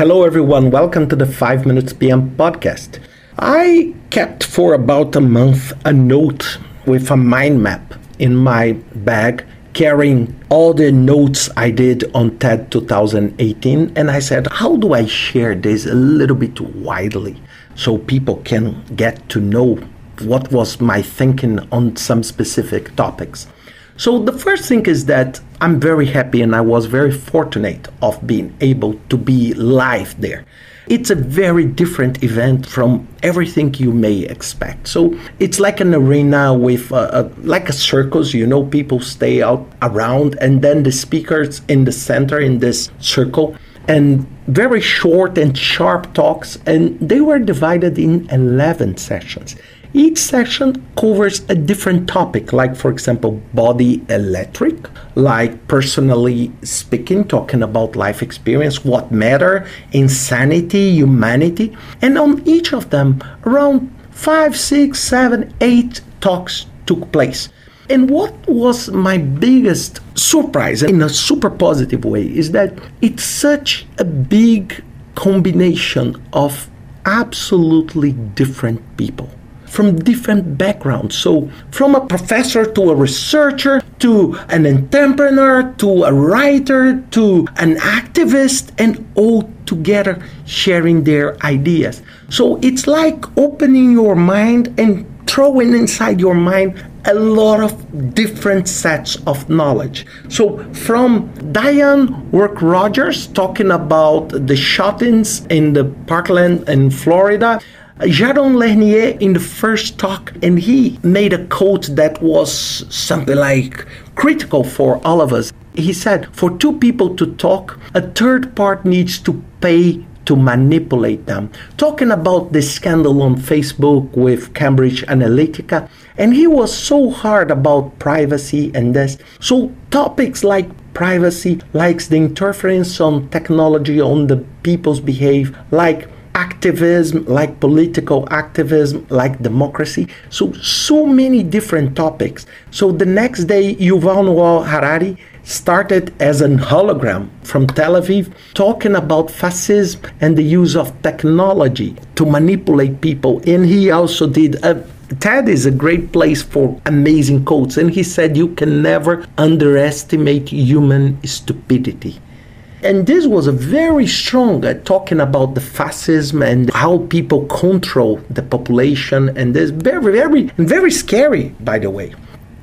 Hello, everyone. Welcome to the 5 Minutes PM podcast. I kept for about a month a note with a mind map in my bag carrying all the notes I did on TED 2018. And I said, how do I share this a little bit widely so people can get to know what was my thinking on some specific topics? So the first thing is that I'm very happy and I was very fortunate of being able to be live there. It's a very different event from everything you may expect. So it's like an arena with a, a, like a circus, you know, people stay out around and then the speakers in the center in this circle and very short and sharp talks and they were divided in 11 sessions each section covers a different topic, like, for example, body electric, like personally speaking, talking about life experience, what matter, insanity, humanity. And on each of them, around five, six, seven, eight talks took place. And what was my biggest surprise, in a super positive way, is that it's such a big combination of absolutely different people from different backgrounds. So, from a professor to a researcher to an entrepreneur to a writer to an activist, and all together sharing their ideas. So, it's like opening your mind and throwing inside your mind a lot of different sets of knowledge. So, from Diane Work Rogers talking about the shootings in the parkland in Florida, Jaron Lanier in the first talk, and he made a quote that was something like critical for all of us. He said, For two people to talk, a third part needs to pay to manipulate them. Talking about the scandal on Facebook with Cambridge Analytica, and he was so hard about privacy and this. So, topics like privacy, like the interference on technology on the people's behavior, like activism, like political activism, like democracy. So, so many different topics. So, the next day, Yuval Noah Harari started as an hologram from Tel Aviv talking about fascism and the use of technology to manipulate people. And he also did a TED is a great place for amazing quotes. And he said, You can never underestimate human stupidity. And this was a very strong uh, talking about the fascism and how people control the population. And this very, very, very scary, by the way.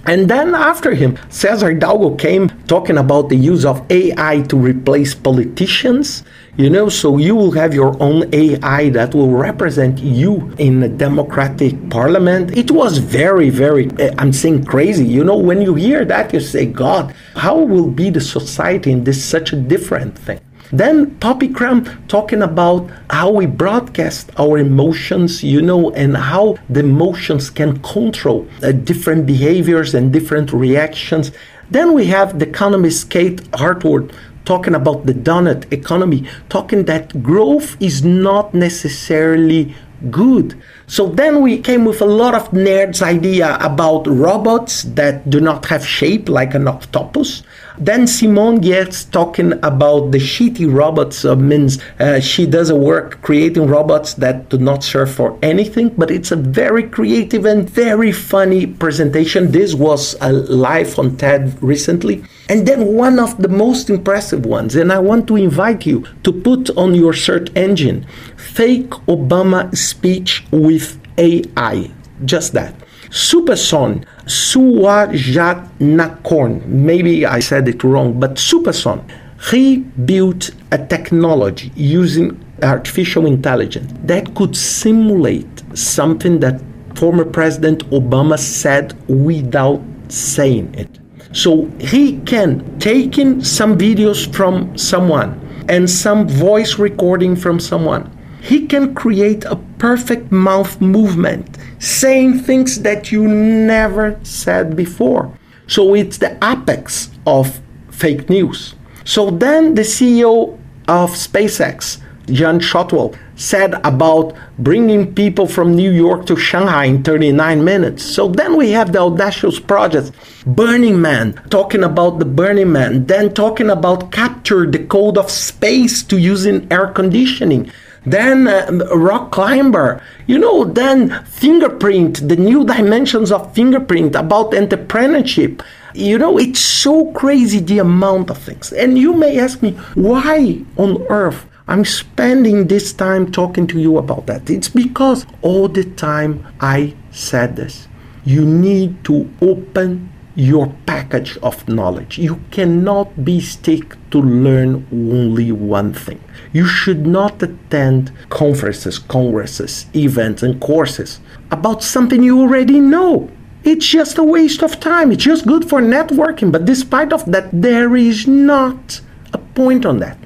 And then after him, Cesar Hidalgo came talking about the use of AI to replace politicians. You know, so you will have your own AI that will represent you in a democratic parliament. It was very, very, eh, I'm saying crazy. You know, when you hear that, you say, God, how will be the society in this such a different thing? Then Poppy Crum talking about how we broadcast our emotions, you know, and how the emotions can control uh, different behaviors and different reactions. Then we have the economist Kate Raworth talking about the donut economy, talking that growth is not necessarily good. So then we came with a lot of nerds idea about robots that do not have shape like an octopus. Then Simone Giertz talking about the shitty robots uh, means uh, she does a work creating robots that do not serve for anything, but it's a very creative and very funny presentation. This was uh, live on TED recently. And then one of the most impressive ones, and I want to invite you to put on your search engine fake Obama speech with AI. Just that. Supasorn, Suwajanakorn, maybe I said it wrong, but Supasorn, he built a technology using artificial intelligence that could simulate something that former President Obama said without saying it. So he can take in some videos from someone and some voice recording from someone. He can create a perfect mouth movement, saying things that you never said before. So it's the apex of fake news. So then the CEO of SpaceX, Jan Shotwell, said about bringing people from New York to Shanghai in 39 minutes. So then we have the audacious projects, Burning Man, talking about the Burning Man, then talking about capture the code of space to using air conditioning. Then uh, rock climber, you know, then fingerprint, the new dimensions of fingerprint about entrepreneurship. You know, it's so crazy the amount of things. And you may ask me, why on earth I'm spending this time talking to you about that. It's because all the time I said this. You need to open your package of knowledge. You cannot be stick to learn only one thing. You should not attend conferences, congresses, events, and courses about something you already know. It's just a waste of time. It's just good for networking. But despite of that, there is not a point on that.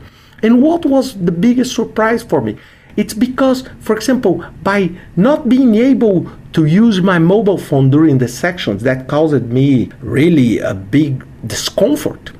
And what was the biggest surprise for me? It's because, for example, by not being able to use my mobile phone during the sections, that caused me really a big discomfort,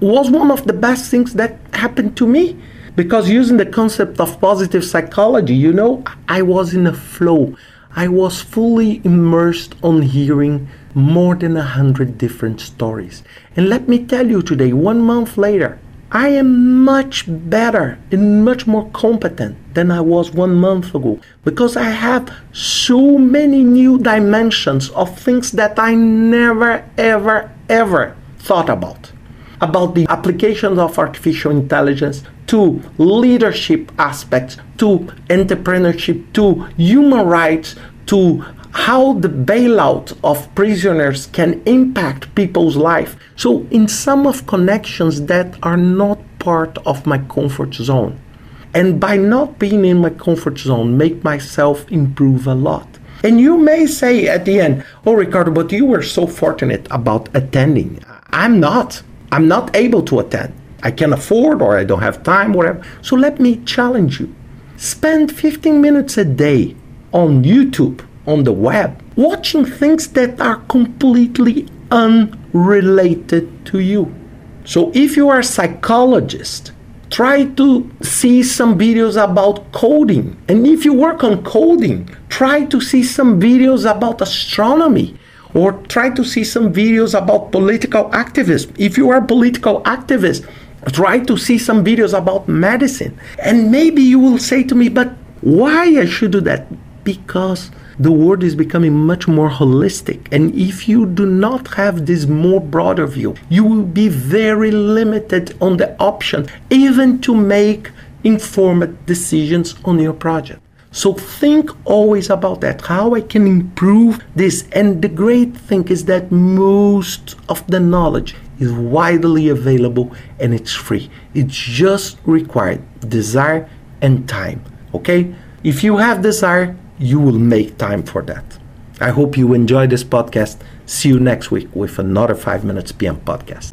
was one of the best things that happened to me. Because using the concept of positive psychology, you know, I was in a flow. I was fully immersed on hearing more than a hundred different stories. And let me tell you today, one month later, I am much better and much more competent than I was one month ago because I have so many new dimensions of things that I never, ever, ever thought about. About the applications of artificial intelligence to leadership aspects, to entrepreneurship, to human rights, to how the bailout of prisoners can impact people's life. So, in some of connections that are not part of my comfort zone. And by not being in my comfort zone, make myself improve a lot. And you may say at the end, Oh, Ricardo, but you were so fortunate about attending. I'm not. I'm not able to attend. I can't afford or I don't have time, whatever. So let me challenge you. Spend 15 minutes a day on YouTube on the web watching things that are completely unrelated to you. So if you are a psychologist, try to see some videos about coding. And if you work on coding, try to see some videos about astronomy or try to see some videos about political activism. If you are a political activist, try to see some videos about medicine. And maybe you will say to me, but why I should do that? Because the world is becoming much more holistic. And if you do not have this more broader view, you will be very limited on the option, even to make informed decisions on your project. So think always about that, how I can improve this. And the great thing is that most of the knowledge is widely available and it's free. It just required desire and time. Okay? If you have desire, you will make time for that. I hope you enjoy this podcast. See you next week with another 5 Minutes PM podcast.